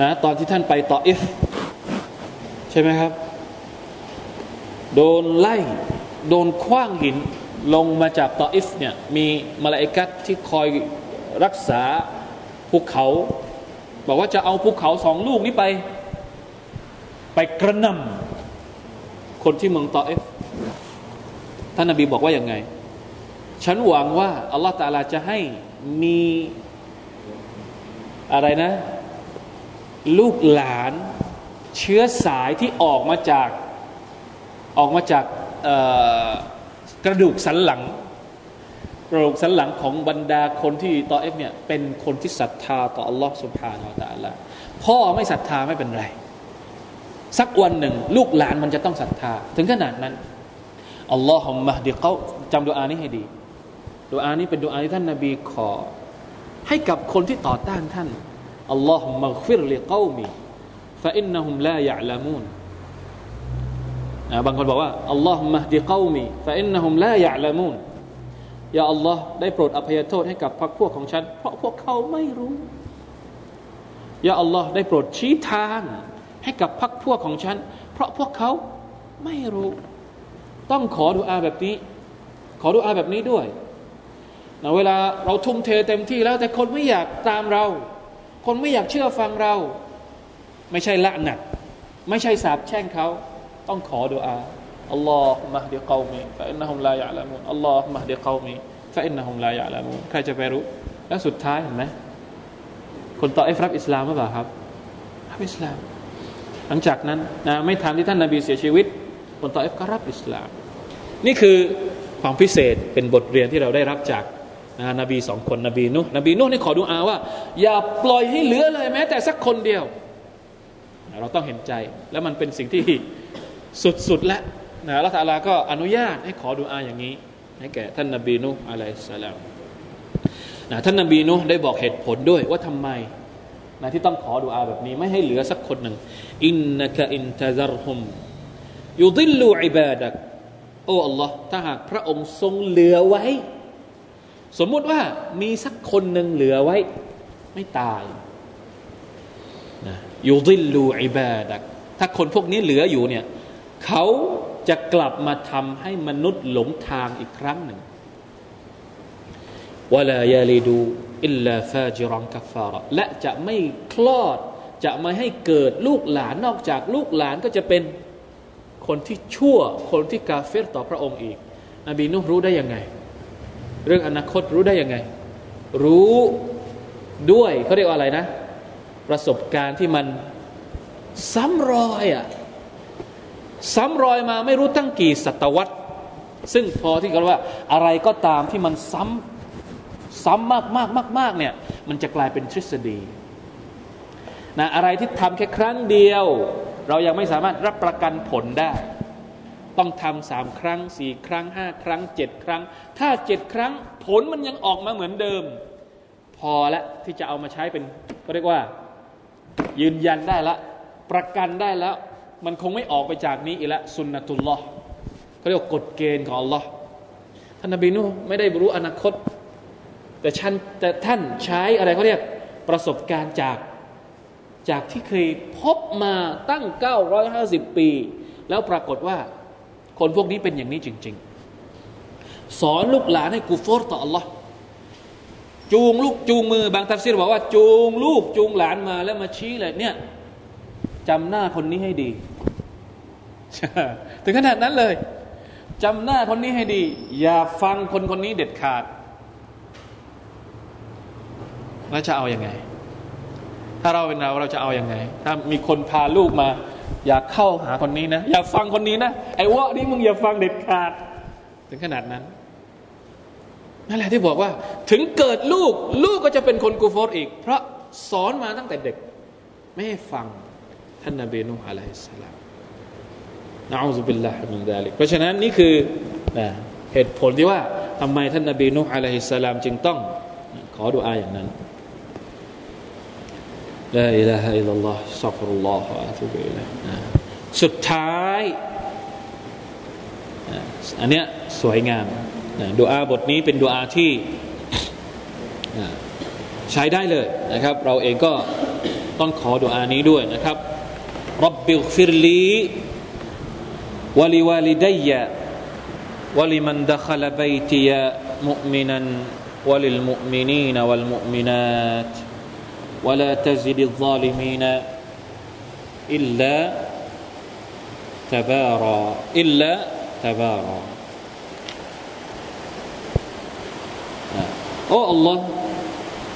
นะตอนที่ท่านไปต่ออิฟใช่ไหมครับ โดนไล่ โดนคว้างหินลงมาจากตออิฟเนี่ยมีมาลาอิกัตที่คอยรักษาภูเขา บอกว่าจะเอาภูเขาสองลูกนี้ไป ไปกระนำคนที่เมืองตออิฟท่านนบีบอกว่าอย่างไง ฉันหวังว่า อัลลอฮฺตาลาจะให้มีอะไรนะ ลูกหลานเชื้อสายที่ออกมาจากออกมาจาก กระดูกสันหลัง กระดูกสันหลังของบรรดาคนที่ต่อเอฟเนี่ยเป็นคนที่ศรัทธาต่ออัลลอฮ์สุบฮานาอัลลอฮ์พ่อไม่ศรัทธาไม่เป็นไร สักวันหนึ่ง ลูกหลานมันจะต้องศรัทธา ถึงขนาดนั้นاللهم اهد เขาจำดูอานี้ให้ดีดูอานี้เป็นดูอาที่ท่านนาบีขอ ให้กับคนที่ต่อต้านท่านاللهم اغفر لقومي فإنهم لا يعلمون บางคนบอกว่าاللهم اهد قومي فإنهم لا يعلمون يا الله ได้โปรดอภัยโทษให้กับพรรคพวกของฉัน เพราะพวกเขาไม่รู้يا الله ได้โปรดชี้ทางให้กับพรรคพวกของฉัน เพราะพวกเขาไม่รู้ ต้องขอดุอาแบบนี้ ขอดุอาแบบนี้ด้วยนะเวลาเราทุ่มเทเต็มที่แล้วแต่คนไม่อยากตามเรา คนไม่อยากเชื่อฟังเรา ไม่ใช่ละอ์นัต ไม่ใช่สาบแช่งเขา ต้องขอดุอาاللهم اهد قومي فإنهم لا يعلمون اللهم اهد قومي فإنهم لا يعلمون ใครจะไปรู้ แล้วสุดท้ายเห็นไหมคนต่อไอ้รับอิสลามหรือเปล่าครับรับอิสลาม หลังจากนั้นนะไม่ทันที่ท่านนาบีเสียชีวิต คนต่อไอ้ก็รับอิสลาม นี่คือความพิเศษเป็นบทเรียนที่เราได้รับจากนะนบีสองคนนบีนุนบีนุนี่ขอดูอาว่า อย่าปล่อยให้เหลือเลยแม้แต่สักคนเดียว เราต้องเห็นใจ แล้วมันเป็นสิ่งที่ สุดๆแล้วนะละตาลาก็อนุญาตให้ขอดูอาอย่างนี้ ให้แก่ท่านนบีนุอะลัยสลามนะท่านนบีนุได้บอกเหตุผลด้วยว่าทำไมนะที่ต้องขอดูอาแบบนี้ ไม่ให้เหลือสักคนหนึ่งอินนักอินทะซรฮุมยุดิลูอิบาดักโอ้ Allah ถ้าหากพระองค์ทรงเหลือไว้ สมมุติว่ามีสักคนหนึ่งเหลือไว้ ไม่ตายนะยูดิลูอิบาดักถ้าคนพวกนี้เหลืออยู่เนี่ย เขาจะกลับมาทำให้มนุษย์หลงทางอีกครั้งหนึ่งวลายาลีดูอิลลาฟาจิรังกัฟาระและจะไม่คลอด จะไม่ให้เกิดลูกหลานนอกจากลูกหลานก็จะเป็นคนที่ชั่ว คนที่กาเฟรต่อพระองค์อีก นบีนุรู้ได้ยังไง เรื่องอนาคตรู้ได้ยังไง รู้ด้วยเขาเรียกว่าอะไรนะ ประสบการณ์ที่มันซ้ำรอยอะ่ะ ซ้ำรอยมาไม่รู้ตั้งกี่ศตวรรษ ซึ่งพอที่เขาว่าอะไรก็ตามที่มันซ้ำซ้ำมากมากมากมากเนี่ยมันจะกลายเป็นทฤษฎีนะอะไรที่ทำแค่ครั้งเดียว เรายังไม่สามารถรับประกันผลได้ ต้องทำสามครั้งสี่ครั้งห้าครั้งเจ็ดครั้ง ถ้าเจ็ดครั้งผลมันยังออกมาเหมือนเดิม พอแล้วที่จะเอามาใช้เป็นก็เรียกว่ายืนยันได้ละ ประกันได้แล้ว มันคงไม่ออกไปจากนี้อีกแล้วสุนนะตุลลอฮ์เขาเรียกว่ากฎเกณฑ์ของ Allah ท่านนบีนูไม่ได้รู้อนาคต แต่ฉันแต่ท่านใช้อะไรเขาเรียกประสบการณ์จากจากที่เคยพบมาตั้ง 950 ปี แล้วปรากฏว่า คนพวกนี้เป็นอย่างนี้จริง ๆ สอนลูกหลานให้กูฟอร์ต่อ Allah จูงลูกจูงมือบางทัฟซีรบอกว่า จูงลูกจูงหลานมาแล้วมาชี้เลยเนี่ย จำหน้าคนนี้ให้ดี ถึงขนาดนั้นเลยจำหน้าคนนี้ให้ดี อย่าฟังคนคนนี้เด็ดขาดแล้วจะเอาอยัางไง ถ้าเราเป็นเราเราจะเอาอยัางไง ถ้ามีคนพาลูกมา อย่าเข้าหาคนนี้นะ อย่าฟังคนนี้นะ ไอ้วะนี่มึงอย่าฟังเด็ดขาด ถึงขนาดนั้นนั่นแหละที่บอกว่า ถึงเกิดลูก ลูกก็จะเป็นคนกูฟอร์อีก เพราะสอนมาตั้งแต่เด็ก ไม่ให้ฟัง ท่านนบีนูฮ์ عليه السلام نعوذ بالله من ذلك เพราะฉะนั้นนี่คือนะเหตุผลที่ว่าทำไมท่านนบีนูฮ์ عليه السلام จึงต้องขอดุอาอย่างนั้นلا إله إلا الله أستغفر الله أتوب إليه สุดท้ายอันเนี้ยสวยงามดุอาบทนี้เป็นดุอาที่ใช้ได้เลยนะครับ เราเองก็ต้องขอดุอานี้ด้วยนะครับ رب اغفر لي ولوالدي ولمن دخل بيتي مؤمنا وللمؤمنين والمؤمنات ولا تزد الظالمين إلا تبارا إلا تبارا โอ้ Allah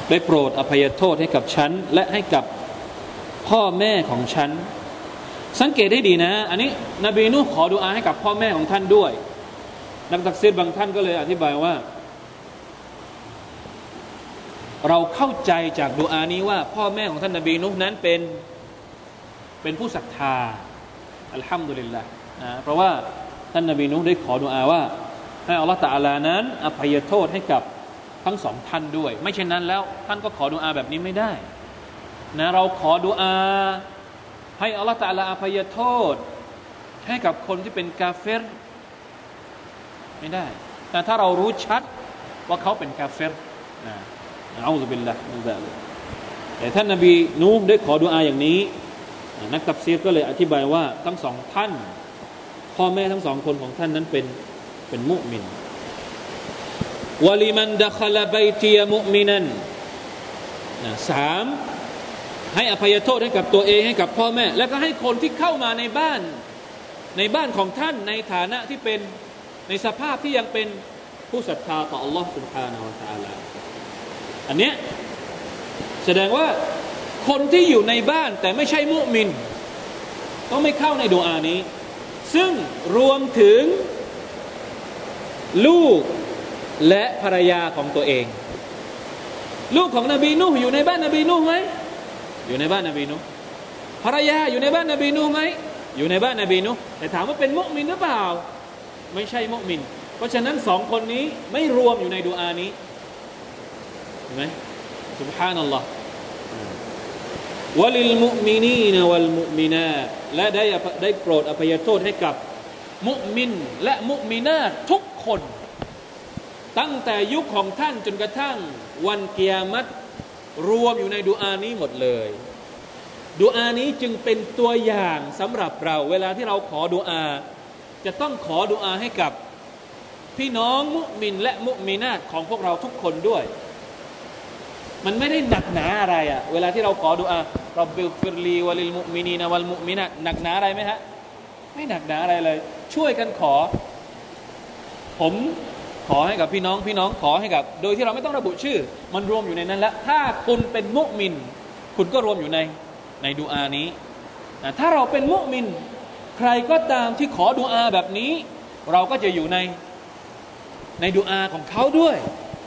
ได้โปรดอภัยโทษให้กับฉันและให้กับพ่อแม่ของฉัน สังเกตให้ดีนะ อันนี้นบีนูขอดูอาให้กับพ่อแม่ของท่านด้วย นักตักซีดบางท่านก็เลยอธิบายว่า เราเข้าใจจากดูอานี้ว่า พ่อแม่ของท่านนบีนุนั้นเป็นเป็นผู้ศรัทธาอัลฮัมดุลิลละนะเพราะว่าท่านนบีนุได้ขอดูอาว่าให้อัลลอฮฺตะอาลานั้น อภัยโทษให้กับทั้งสองท่านด้วย ไม่เช่นนั้นแล้ว ท่านก็ขอดูอาแบบนี้ไม่ได้นะเราขอดูอา ให้อัลลอฮฺตาลาอภัยโทษ ให้กับคนที่เป็นกาเฟรไม่ได้ แต่ถ้าเรารู้ชัดว่าเขาเป็นกาเฟรนะเอาสุบินละนั่นแหละแต่ท่านนบีนูได้ขอดุอาอย่างนี้ นักตับซีรก็เลยอธิบายว่าทั้งสองท่าน พ่อแม่ทั้งสองคนของท่านนั้นเป็นเป็นมุมินวลิมันดะคลาบัยตียมุมินันสาม ให้อภัยโทษให้กับตัวเองให้กับพ่อแม่ แล้วก็ให้คนที่เข้ามาในบ้านในบ้านของท่านในฐานะที่เป็นในสภาพที่ยังเป็นผู้ศรัทธาต่อ Allah سبحانه และ تعالى อันเนี้ยแสดงว่าคนที่อยู่ในบ้านแต่ไม่ใช่มุมินก็ไม่เข้าในดูอานี้ ซึ่งรวมถึงลูกและภรรยาของตัวเอง ลูกของนบีนูฮ์อยู่ในบ้านนบีนูฮ์ไหม อยู่ในบ้านนบีนูภรรยาอยู่ในบ้านนบีนูไหมอยู่ในบ้านนบีนูแต่ถามว่าเป็นมุมินหรือเปล่า ไม่ใช่มุมิน เพราะฉะนั้นสองคนนี้ไม่รวมอยู่ในดูอานี้เห็นไหมสุบฮานัลลอฮ์วลิลมุมินีนวลมุมินาและได้ได้โปรดอภัยโทษให้กับ มุมิน และมุมินาทุกคน ตั้งแต่ยุคของท่านจนกระทั่งวันเกียรติ รวมอยู่ในดูอานี้หมดเลยดูอานี้จึงเป็นตัวอย่างสำหรับเรา เวลาที่เราขอดูอา จะต้องขอดูอาให้กับ พี่น้องมุมินและมุมินาตของพวกเราทุกคนด้วย มันไม่ได้หนักหนาอะไรอะ่ะเวลาที่เราขอดูอาرب اغفر لي وللمؤمنين والمؤمنات หนักหนาอะไรไหมฮะไม่หนักหนาอะไรเลย ช่วยกันขอ ผม ขอให้กับพี่น้องพี่น้องขอให้กับ โดยที่เราไม่ต้องระบุชื่อ มันรวมอยู่ในนั้นแล้วถ้าคุณเป็นมุมิน คุณก็รวมอยู่ในในดูอานี้นะถ้าเราเป็นมุมิน ใครก็ตามที่ขอดูอาแบบนี้ เราก็จะอยู่ในในดูอาของเขาด้วย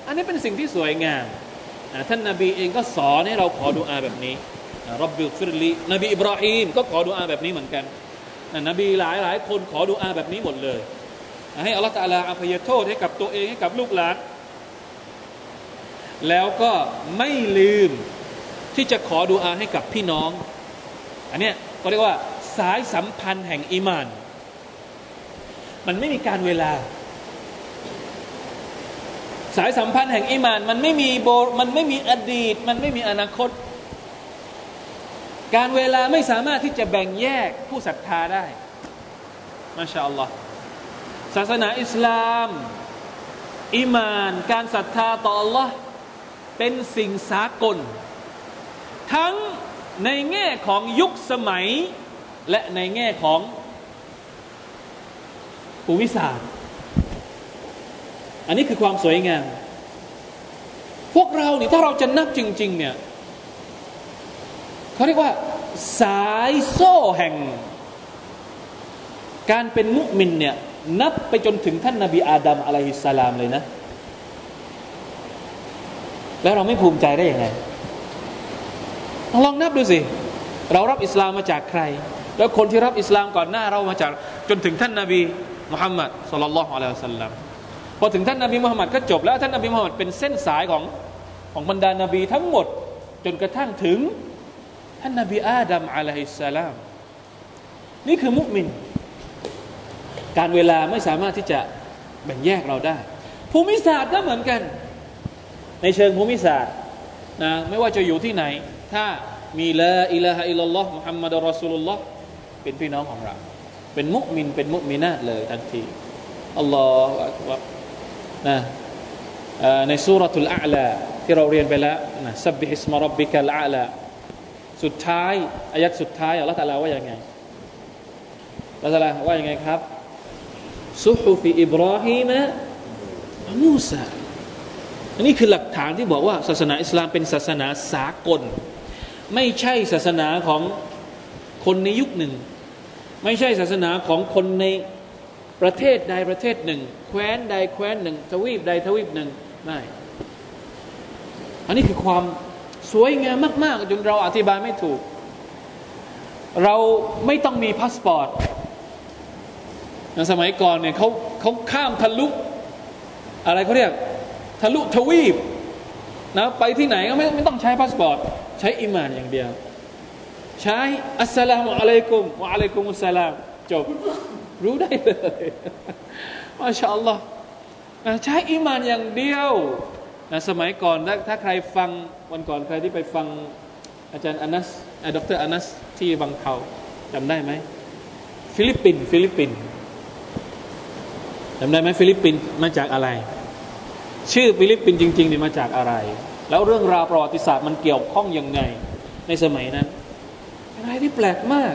อันนี้เป็นสิ่งที่สวยงามนะท่านนาบีเองก็สอนให้เราขอดูอาแบบนี้رب اغفر لي นบีอิบราฮิมก็ขอดูอาแบบนี้เหมือนกันนะนบีหลายหลายคนขอดูอาแบบนี้หมดเลย ให้อัลลอฮฺตาลาอภัยโทษให้กับตัวเองให้กับลูกหลาน แล้วก็ไม่ลืมที่จะขอดูอาให้กับพี่น้อง อันเนี้ยเขาเรียกว่าสายสัมพันธ์แห่งอีมาน มันไม่มีการเวลา สายสัมพันธ์แห่งอีมาน มันไม่มีโบมันไม่มีอดีต มันไม่มีอนาคต การเวลาไม่สามารถที่จะแบ่งแยกผู้ศรัทธาได้มาชาอัลลอฮ์ ศาสนาอิสลามอิมาน การศรัทธาต่อ Allah เป็นสิ่งสากล ทั้งในแง่ของยุคสมัย และในแง่ของภูมิศาสตร์ อันนี้คือความสวยงาม พวกเราเนี่ยถ้าเราจะนับจริง ๆ เนี่ยเขาเรียกว่า สายโซ่แห่ง การเป็นมุมินเนี่ย นับไปจนถึงท่านนาบีอาดัมอะลัยฮิสสลามเลยนะ แล้วเราไม่ภูมิใจได้ยังไง ลองนับดูสิ เรารับอิสลามมาจากใคร แล้วคนที่รับอิสลามก่อนหน้าเรามาจากจนถึงท่านนาบีมุฮัมมัดสุลลัลลอฮุอะลัยฮิสัลลัมพอถึงท่านนาบีมุฮัมมัดก็จบแล้วท่านนาบีมุฮัมมัดเป็นเส้นสายของของบรรดานาบีทั้งหมด จนกระทั่งถึงท่านนาบีอาดัมอะลัยฮิสสลามนี่คือมุสลิม การเวลาไม่สามารถที่จะแบ่งแยกเราได้ ภูมิศาสตร์ก็เหมือนกัน ในเชิงภูมิศาสตร์นะไม่ว่าจะอยู่ที่ไหน ถ้ามีلا إله إلا الله محمد رسول الله เป็นพี่น้องของเรา เป็นมุมินเป็นมุมินาตเลยทันทีالله أكبر นะในสุรทูลอาลาที่เราเรียนไปแล้วนะسبح اسم ربك الأعلى สุดท้ายอายัดสุดท้ายอัลลอฮฺตะลาว่าอย่างไงอัลลอฮฺตะลาว่าอย่างไงครับ ซุฮุฟิอิบราฮิมะมูซาอันนี้คือหลักฐานที่บอกว่า ศาสนาอิสลามเป็นศาสนาสากล ไม่ใช่ศาสนาของคนในยุคหนึ่ง ไม่ใช่ศาสนาของคนในประเทศใดประเทศหนึ่ง แคว้นใดแคว้นหนึ่ง ทวีปใดทวีปหนึ่งไม่อันนี้คือความสวยงามมาก ๆ จนเราอธิบายไม่ถูก เราไม่ต้องมีพาสปอร์ต สมัยก่อนเนี่ยเขาเขาข้ามทะลุอะไรเขาเรียกทะลุทวีปนะไปที่ไหนก็ไม่ไม่ต้องใช้พาสปอร์ตใช้อิมานอย่างเดียว ใช้السلام عليكم وعليكم السلام จบ รู้ได้เลยما شاء الله ใช้อิมานอย่างเดียวนะสมัยก่อนถ้าถ้าใครฟังวันก่อนใครที่ไปฟังอาจารย์อานัสดรอานัสที่บังเทาจำได้ไหมฟิลิปปินส์ฟิลิปปินส์จำได้ไหมฟิลิปปินส์มาจากอะไร ชื่อฟิลิปปินส์จริงๆนี่มาจากอะไร แล้วเรื่องราวประวัติศาสตร์มันเกี่ยวข้องยังไงในสมัยนั้นเป็นอะไรที่แปลกมาก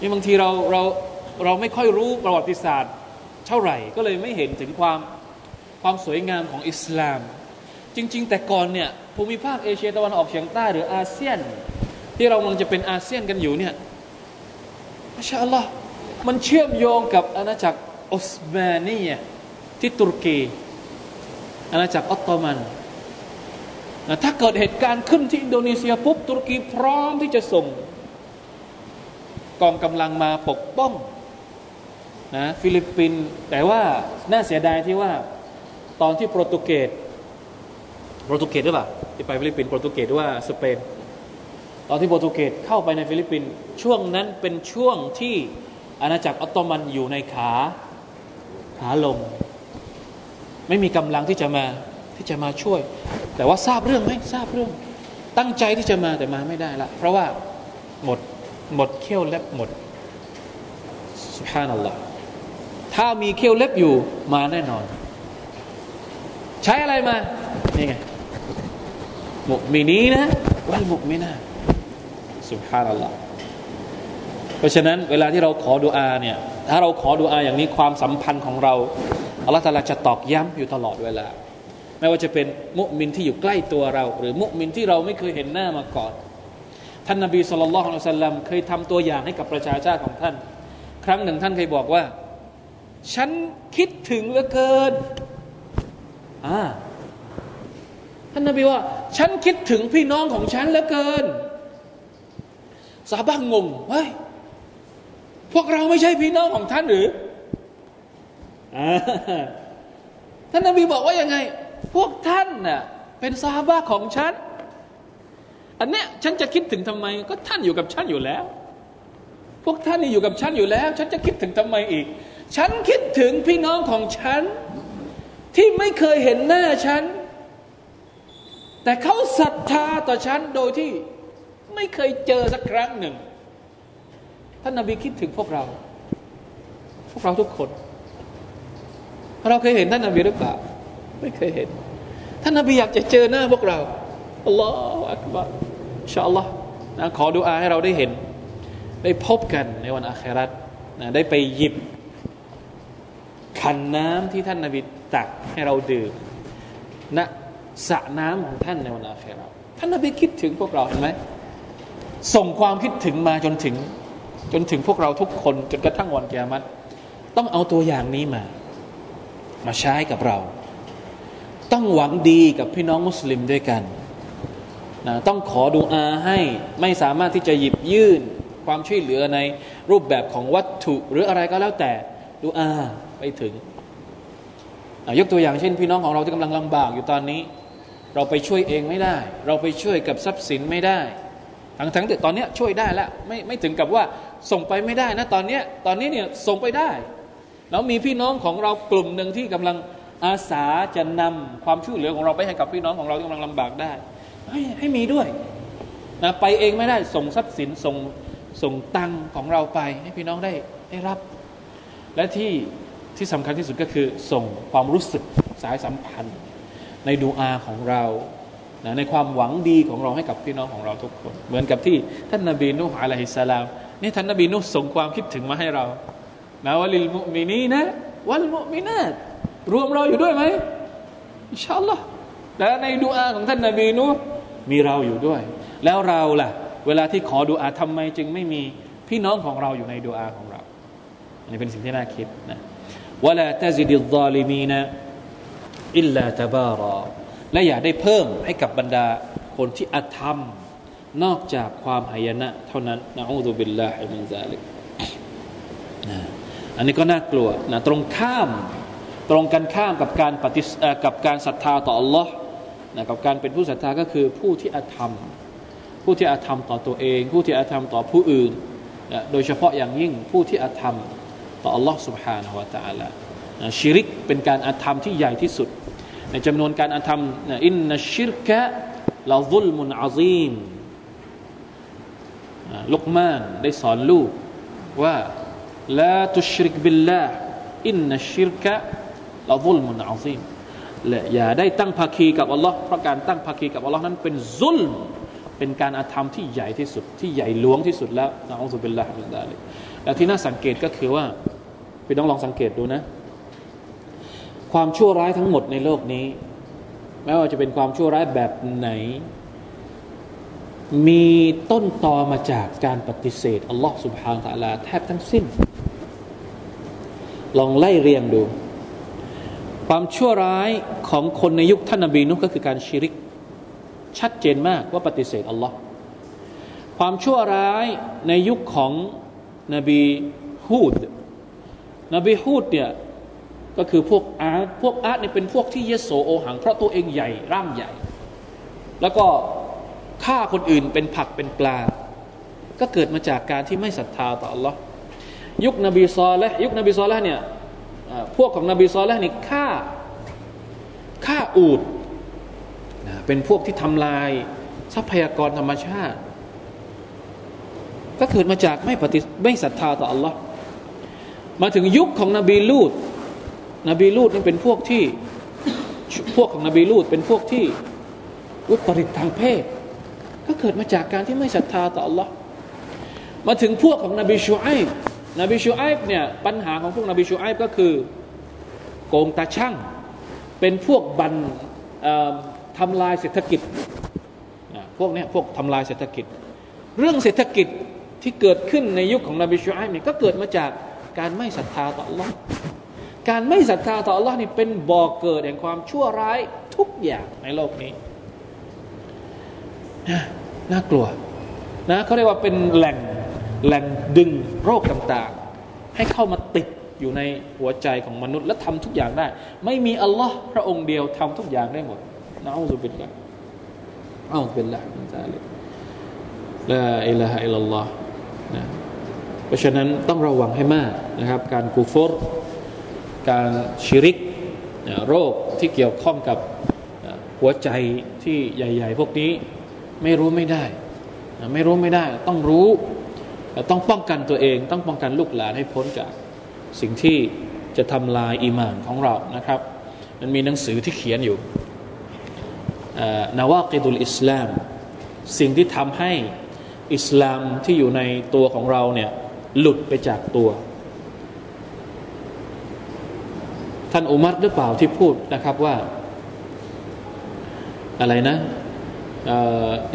นี่บางทีเราเราเราไม่ค่อยรู้ประวัติศาสตร์เท่าไหร่ ก็เลยไม่เห็นถึงความความสวยงามของอิสลาม จริง ๆ แต่ก่อนเนี่ยภูมิภาคเอเชียตะวันออกเฉียงใต้หรืออาเซียน ที่เรากำลังจะเป็นอาเซียนกันอยู่เนี่ยมาชาอัลลอฮ์มันเชื่อมโยงกับอาณาจักร ออสมานียที่ตุรกีอาณาจักรออตโตมันนะถ้าเกิดเหตุการณ์ขึ้นที่อินโดนีเซียปุ๊บตุรกีพร้อมที่จะส่ง กองกำลังมาปกป้องนะฟิลิปปินส์แต่ว่าน่าเสียดายที่ว่าตอนที่โปรตุเกสโปรตุเกสหรือเปล่าที่ไปฟิลิปปินส์โปรตุเกสหรือว่าสเปน ตอนที่โปรตุเกสเข้าไปในฟิลิปปินส์ช่วงนั้นเป็นช่วงที่อาณาจักรออตโตมันอยู่ในขาลง ไม่มีกำลังที่จะมาที่จะมาช่วย แต่ว่าทราบเรื่องไหมทราบเรื่อง ตั้งใจที่จะมาแต่มาไม่ได้ละ เพราะว่าหมดหมดเขี้ยวเล็บหมดสุภานัลลอฮ์ถ้ามีเขี้ยวเล็บอยู่มาแน่นอน ใช้อะไรมานี่ไงมุมินีนะวัลมุมินาสุภานัลลอฮ์ ราะฉะนั้นเวลาที่เราขอดุอาเนี่ยถ้าเราขอดุอาอย่างนี้ความสัมพันธ์ของเราอัลลอฮฺตาลาจะตอกย้ำอยู่ตลอดเวลา ไม่ว่าจะเป็นมุมินที่อยู่ใกล้ตัวเรา หรือมุมินที่เราไม่เคยเห็นหน้ามาก่อน ท่านนบีสุลต่านละฮ์สัลลัมเคยทำตัวอย่างให้กับประชาชาติของท่าน ครั้งหนึ่งท่านเคยบอกว่า ฉันคิดถึงเหลือเกินอ่าท่านนบีว่า ฉันคิดถึงพี่น้องของฉันเหลือเกินสาบ้างงงเฮ้ย พวกเราไม่ใช่พี่น้องของท่านหรือท่านนบีบอกว่ายังไง พวกท่านน่ะเป็นซาบะของฉัน อันเนี้ยฉันจะคิดถึงทำไม ก็ท่านอยู่กับฉันอยู่แล้ว พวกท่านนี่อยู่กับฉันอยู่แล้ว ฉันจะคิดถึงทำไมอีก ฉันคิดถึงพี่น้องของฉัน ที่ไม่เคยเห็นหน้าฉัน แต่เขาศรัทธาต่อฉันโดยที่ไม่เคยเจอสักครั้งหนึ่ง ท่านนาบีคิดถึงพวกเรา พวกเราทุกคน เราเคยเห็นท่านนาบีหรือเปล่า ไม่เคยเห็น ท่านนาบีอยากจะเจอหน้าพวกเราอัลลอฮฺอักบารอชาอัลลอฮ์นะขอดุอาให้เราได้เห็น ได้พบกันในวันอาคราตนะได้ไปหยิบ ขันน้ำที่ท่านนาบีตักให้เราดื่มณสระน้ำของท่านในวันอาคราตท่านนาบีคิดถึงพวกเราเห็นไหมส่งความคิดถึงมาจนถึง จนถึงพวกเราทุกคนจนกระทั่งวันแกมัดต้องเอาตัวอย่างนี้มา มาใช้กับเรา ต้องหวังดีกับพี่น้องมุสลิมด้วยกันนะต้องขอดูอาให้ไม่สามารถที่จะหยิบยื่นความช่วยเหลือในรูปแบบของวัตถุหรืออะไรก็แล้วแต่ดูอาไปถึง ยกตัวอย่างเช่น พี่น้องของเราที่กำลังลำบากอยู่ตอนนี้ เราไปช่วยเองไม่ได้ เราไปช่วยกับทรัพย์สินไม่ได้ทั้งทั้งแต่ตอนนี้ช่วยได้แล้วไม่ไม่ถึงกับว่า ส่งไปไม่ได้นะตอนนี้ตอนนี้เนี่ยส่งไปได้ แล้วมีพี่น้องของเรากลุ่มหนึ่งที่กำลังอาสาจะนำความช่วยเหลือของเราไปให้กับพี่น้องของเราที่กำลังลำบากได้ ให้ให้มีด้วยนะไปเองไม่ได้ส่งทรัพย์สินส่งส่งตังของเราไป ให้พี่น้องได้ได้รับ และที่ที่สำคัญที่สุดก็คือส่งความรู้สึกสายสัมพันธ์ ในดูอาของเรานะในความหวังดีของเราให้กับพี่น้องของเราทุกคน เหมือนกับที่ท่านนาบีนุฮ์อะลัยฮิสสลาม นี่ท่านนาบีนุฮ์ส่งความคิดถึงมาให้เรานะวะลิลมุมินีนะวัลมุมินาตรวมเราอยู่ด้วยไหมอินชาอัลลอฮ์และในดูอาของท่านนาบีนุฮ์มีเราอยู่ด้วย แล้วเราล่ะ เวลาที่ขอดูอาทำไมจึงไม่มีพี่น้องของเราอยู่ในดูอาของเราอันนี้เป็นสิ่งที่น่าคิดนะولا تزد الظالمين إلا تبارا และอย่าได้เพิ่มให้กับบรรดาคนที่อธรรม นอกจากความหายนะเท่านั้นนะอูซุบิลลาฮิมินซาลิกอันนี้ก็น่ากลัวนะตรงข้ามตรงกันข้ามกับการปฏิกับการศรัทธาต่อ Allah นะกับการเป็นผู้ศรัทธาก็คือผู้ที่อธรรม ผู้ที่อธรรมต่อตัวเอง ผู้ที่อธรรมต่อผู้อื่นนะโดยเฉพาะอย่างยิ่งผู้ที่อธรรมต่อ Allah سبحانه และ تعالى ชิริกเป็นการอธรรมที่ใหญ่ที่สุดในจำนวนการอาธรรมอินนัชชิรกะลาซุลมุนอาซีม ลุกมานได้สอนลูกว่าลาตุชริกบิลลาอินนัชชิรกะลาซุลมุนอาซีมและอย่าได้ตั้งภาคีกับอัลลอฮ์เพราะการตั้งภาคีกับอัลลอฮ์นั้นเป็นซุลเป็นการอาธรรมที่ใหญ่ที่สุด ที่ใหญ่หลวงที่สุดแล้วนะอัลลอฮฺเป็นละมินดาลิแล้วที่น่าสังเกตก็คือว่าพี่น้องลองสังเกตดูนะ ความชั่วร้ายทั้งหมดในโลกนี้ ไม่ว่าจะเป็นความชั่วร้ายแบบไหน มีต้นตอมาจากการปฏิเสธอัลลอฮ์สุบฮานตะลาแทบทั้งสิ้น ลองไล่เรียงดู ความชั่วร้ายของคนในยุคท่านนบีนุก็คือการชิริก ชัดเจนมากว่าปฏิเสธอัลลอฮ์ความชั่วร้ายในยุคของนบีฮูด นบีฮูดเนี่ยก็คือพวกอาร์ตพวกอาร์ตเนี่ยเป็นพวกที่เยโสโอหัง เพราะตัวเองใหญ่ร่างใหญ่ แล้วก็ ฆ่าคนอื่นเป็นผักเป็นปลา ก็เกิดมาจากการที่ไม่ศรัทธาต่อ Allah ยุคนบีซอลและยุคนบีซอลและเนี่ยพวกของนบีซอลและนี่ฆ่าฆ่าอูดเป็นพวกที่ทำลายทรัพยากรธรรมชาติ ก็เกิดมาจากไม่ปฏิไม่ศรัทธาต่อ Allah มาถึงยุคของนบีลูดนบีลูดนี่เป็นพวกที่พวกของนบีลูดเป็นพวกที่อุตริตทางเพศ ก็เกิดมาจากการที่ไม่ศรัทธาต่อ Allah มาถึงพวกของนบีชูไอบนบีชูไอบเนี่ยปัญหาของพวกนบีชูไอบก็คือโกงตาช่างเป็นพวกบันทำลายเศรษฐกิจพวกนี้พวกทำลายเศรษฐกิจ เรื่องเศรษฐกิจที่เกิดขึ้นในยุคของนบีชูไอบเนี่ยก็เกิดมาจากการไม่ศรัทธาต่อ Allah การไม่ศรัทธาต่อ Allah นี่เป็นบ่อกเกิดแห่งความชั่วร้ายทุกอย่างในโลกนี้ น่ากลัวนะเขาเรียกว่าเป็นแหล่งแหล่งดึงโรคต่างๆ ให้เข้ามาติดอยู่ในหัวใจของมนุษย์และทำทุกอย่างได้ ไม่มีอัลลอฮ์พระองค์เดียวทำทุกอย่างได้หมดนะอัลลอฮฺเป็นละอัลลอฮฺเป็นละมันจะเลยละอิละฮะอิลลัลลอฮ์นะเพราะฉะนั้นต้องระวังให้มากนะครับ การกูฟรการชิริกโรคที่เกี่ยวข้องกับหัวใจที่ใหญ่ ๆ พวกนี้ ไม่รู้ไม่ได้ ไม่รู้ไม่ได้ ต้องรู้ต้องป้องกันตัวเอง ต้องป้องกันลูกหลานให้พ้นจากสิ่งที่จะทำลายอีมานของเรานะครับ มันมีหนังสือที่เขียนอยู่นาวากิดุลอิสลาม สิ่งที่ทำให้อิสลามที่อยู่ในตัวของเราเนี่ยหลุดไปจากตัว ท่านอุมัรหรือเปล่าที่พูดนะครับว่า อะไรนะ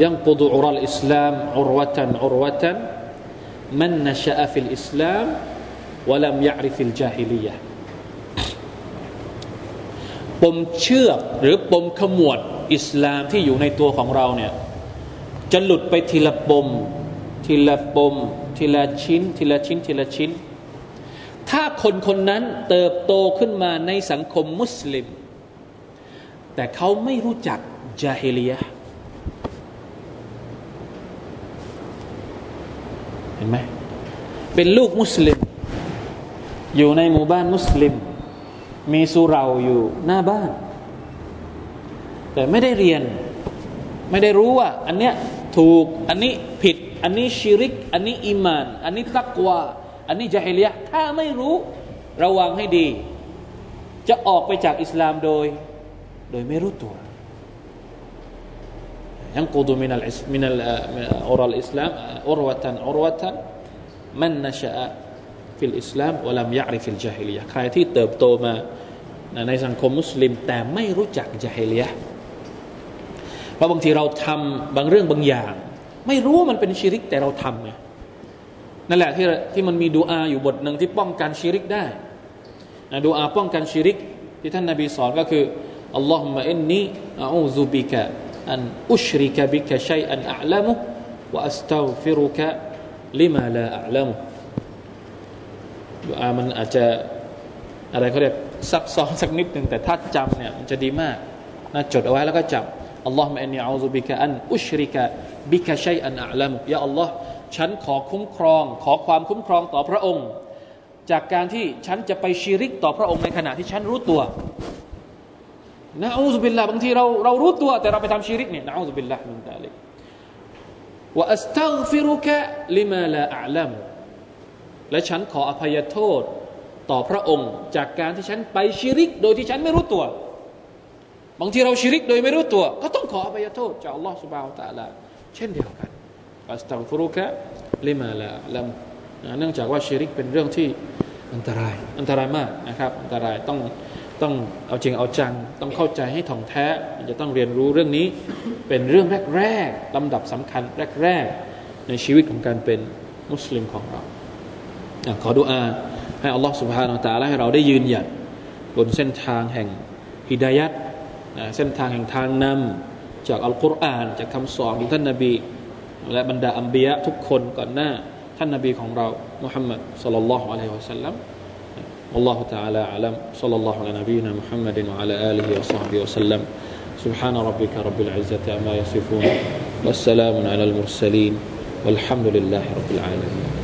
ينقض عرى الإسلام عروة عروة من نشأ في الإسلام ولم يعرف الجاهلية ปมเชือกหรือปมขมวดอิสลามที่อยู่ในตัวของเราเนี่ยจะหลุดไปทีละปม ทีละปม ทีละชิ้น ทีละชิ้น ทีละชิ้น ถ้าคนคนนั้นเติบโตขึ้นมาในสังคมมุสลิม แต่เขาไม่รู้จักจาฮิลียะ เห็นไหมเป็นลูกมุสลิม อยู่ในหมู่บ้านมุสลิม มีสุราอยู่หน้าบ้าน แต่ไม่ได้เรียน ไม่ได้รู้ว่า อันเนี้ยถูกอันนี้ผิด อันนี้ชิริก อันนี้อิมาน อันนี้ตักวาอันนี้จาฮิลียะถ้าไม่รู้ระวังให้ดี จะออกไปจากอิสลามโดย โดยไม่รู้ตัว ينقض من من عرى الإسلام عروة عروة من نشأ في الإسلام ولم يعرف الجاهلية ใครที่เติบโตมาในสังคมมุสลิม แต่ไม่รู้จักจาฮิลียะเพราะบางทีเราทำบางเรื่องบางอย่าง ไม่รู้ว่ามันเป็นชิริกแต่เราทำไงนั่นแหละที่ที่มันมีดูอาอยู่บทหนึ่งที่ป้องกันชิริกได้นะดูอาป้องกันชิริกที่ท่านนาบีสอนก็คืออัลลอฮุมะอินนีอูซุบิกะ อันอุชริกะบิกะชัยอันอัลลัมุวะอัสตัฟิรุกะลิมาลาอัลลัมุดูอามันอาจจะอะไรเขาเรียกซับซ้อนสักนิดหนึ่งแต่ถ้าจำเนี่ยมันจะดีมากนะจดเอาไว้แล้วก็จำاللهم إني أعوذ بك أن أشرك بك شيئا أعلمه ยาอัลลอฮ์ฉันขอคุ้มครอง ขอความคุ้มครองต่อพระองค์ จากการที่ฉันจะไปชิริกต่อพระองค์ในขณะที่ฉันรู้ตัว نعوذ بالله บางทีเราเรารู้ตัวแต่เราไปทำชีริกเนี่ยนะอูซุบิลลามินตาลิกว่าอัสตัฟิรุกะลิมาลาอัลัมและฉันขออภัยโทษต่อพระองค์ จากการที่ฉันไปชีริก โดยที่ฉันไม่รู้ตัว บางทีเราชีริกโดยไม่รู้ตัว ก็ต้องขออภัยโทษจากอัลลอฮฺสุบฮาวตะลาเช่นเดียวกันอัสตัฆฟิรุกะลิมาลาลัมเนื่องจากว่าชิริกเป็นเรื่องที่อันตราย อันตรายมากนะครับ อันตรายต้อง ต้องเอาจริงเอาจัง ต้องเข้าใจให้ถ่องแท้ จะต้องเรียนรู้เรื่องนี้เป็นเรื่องแรกๆลำดับสำคัญแรกๆ ในชีวิตของการเป็นมุสลิมของเราขอดุอาให้อัลลอฮฺสุบฮานาอัลตะลาให้เราได้ยืนหยัดบนเส้นทางแห่งฮิดายัดเส้นทางแห่งทางนำจากอัลกุรอานจากคำสอนของท่านนบี และบรรดาอัมบียะทุกคนก่อนหน้าท่านนบีของเรามุฮัมมัดสัลลัลลอฮุอะลัยฮิวะสัลลัม والله تعالى أعلم. صلى الله على نبينا محمد وعلى آله وصحبه وسلم. سبحان ربك رب العزة عما يصفون. والسلام على المرسلين. والحمد لله رب العالمين.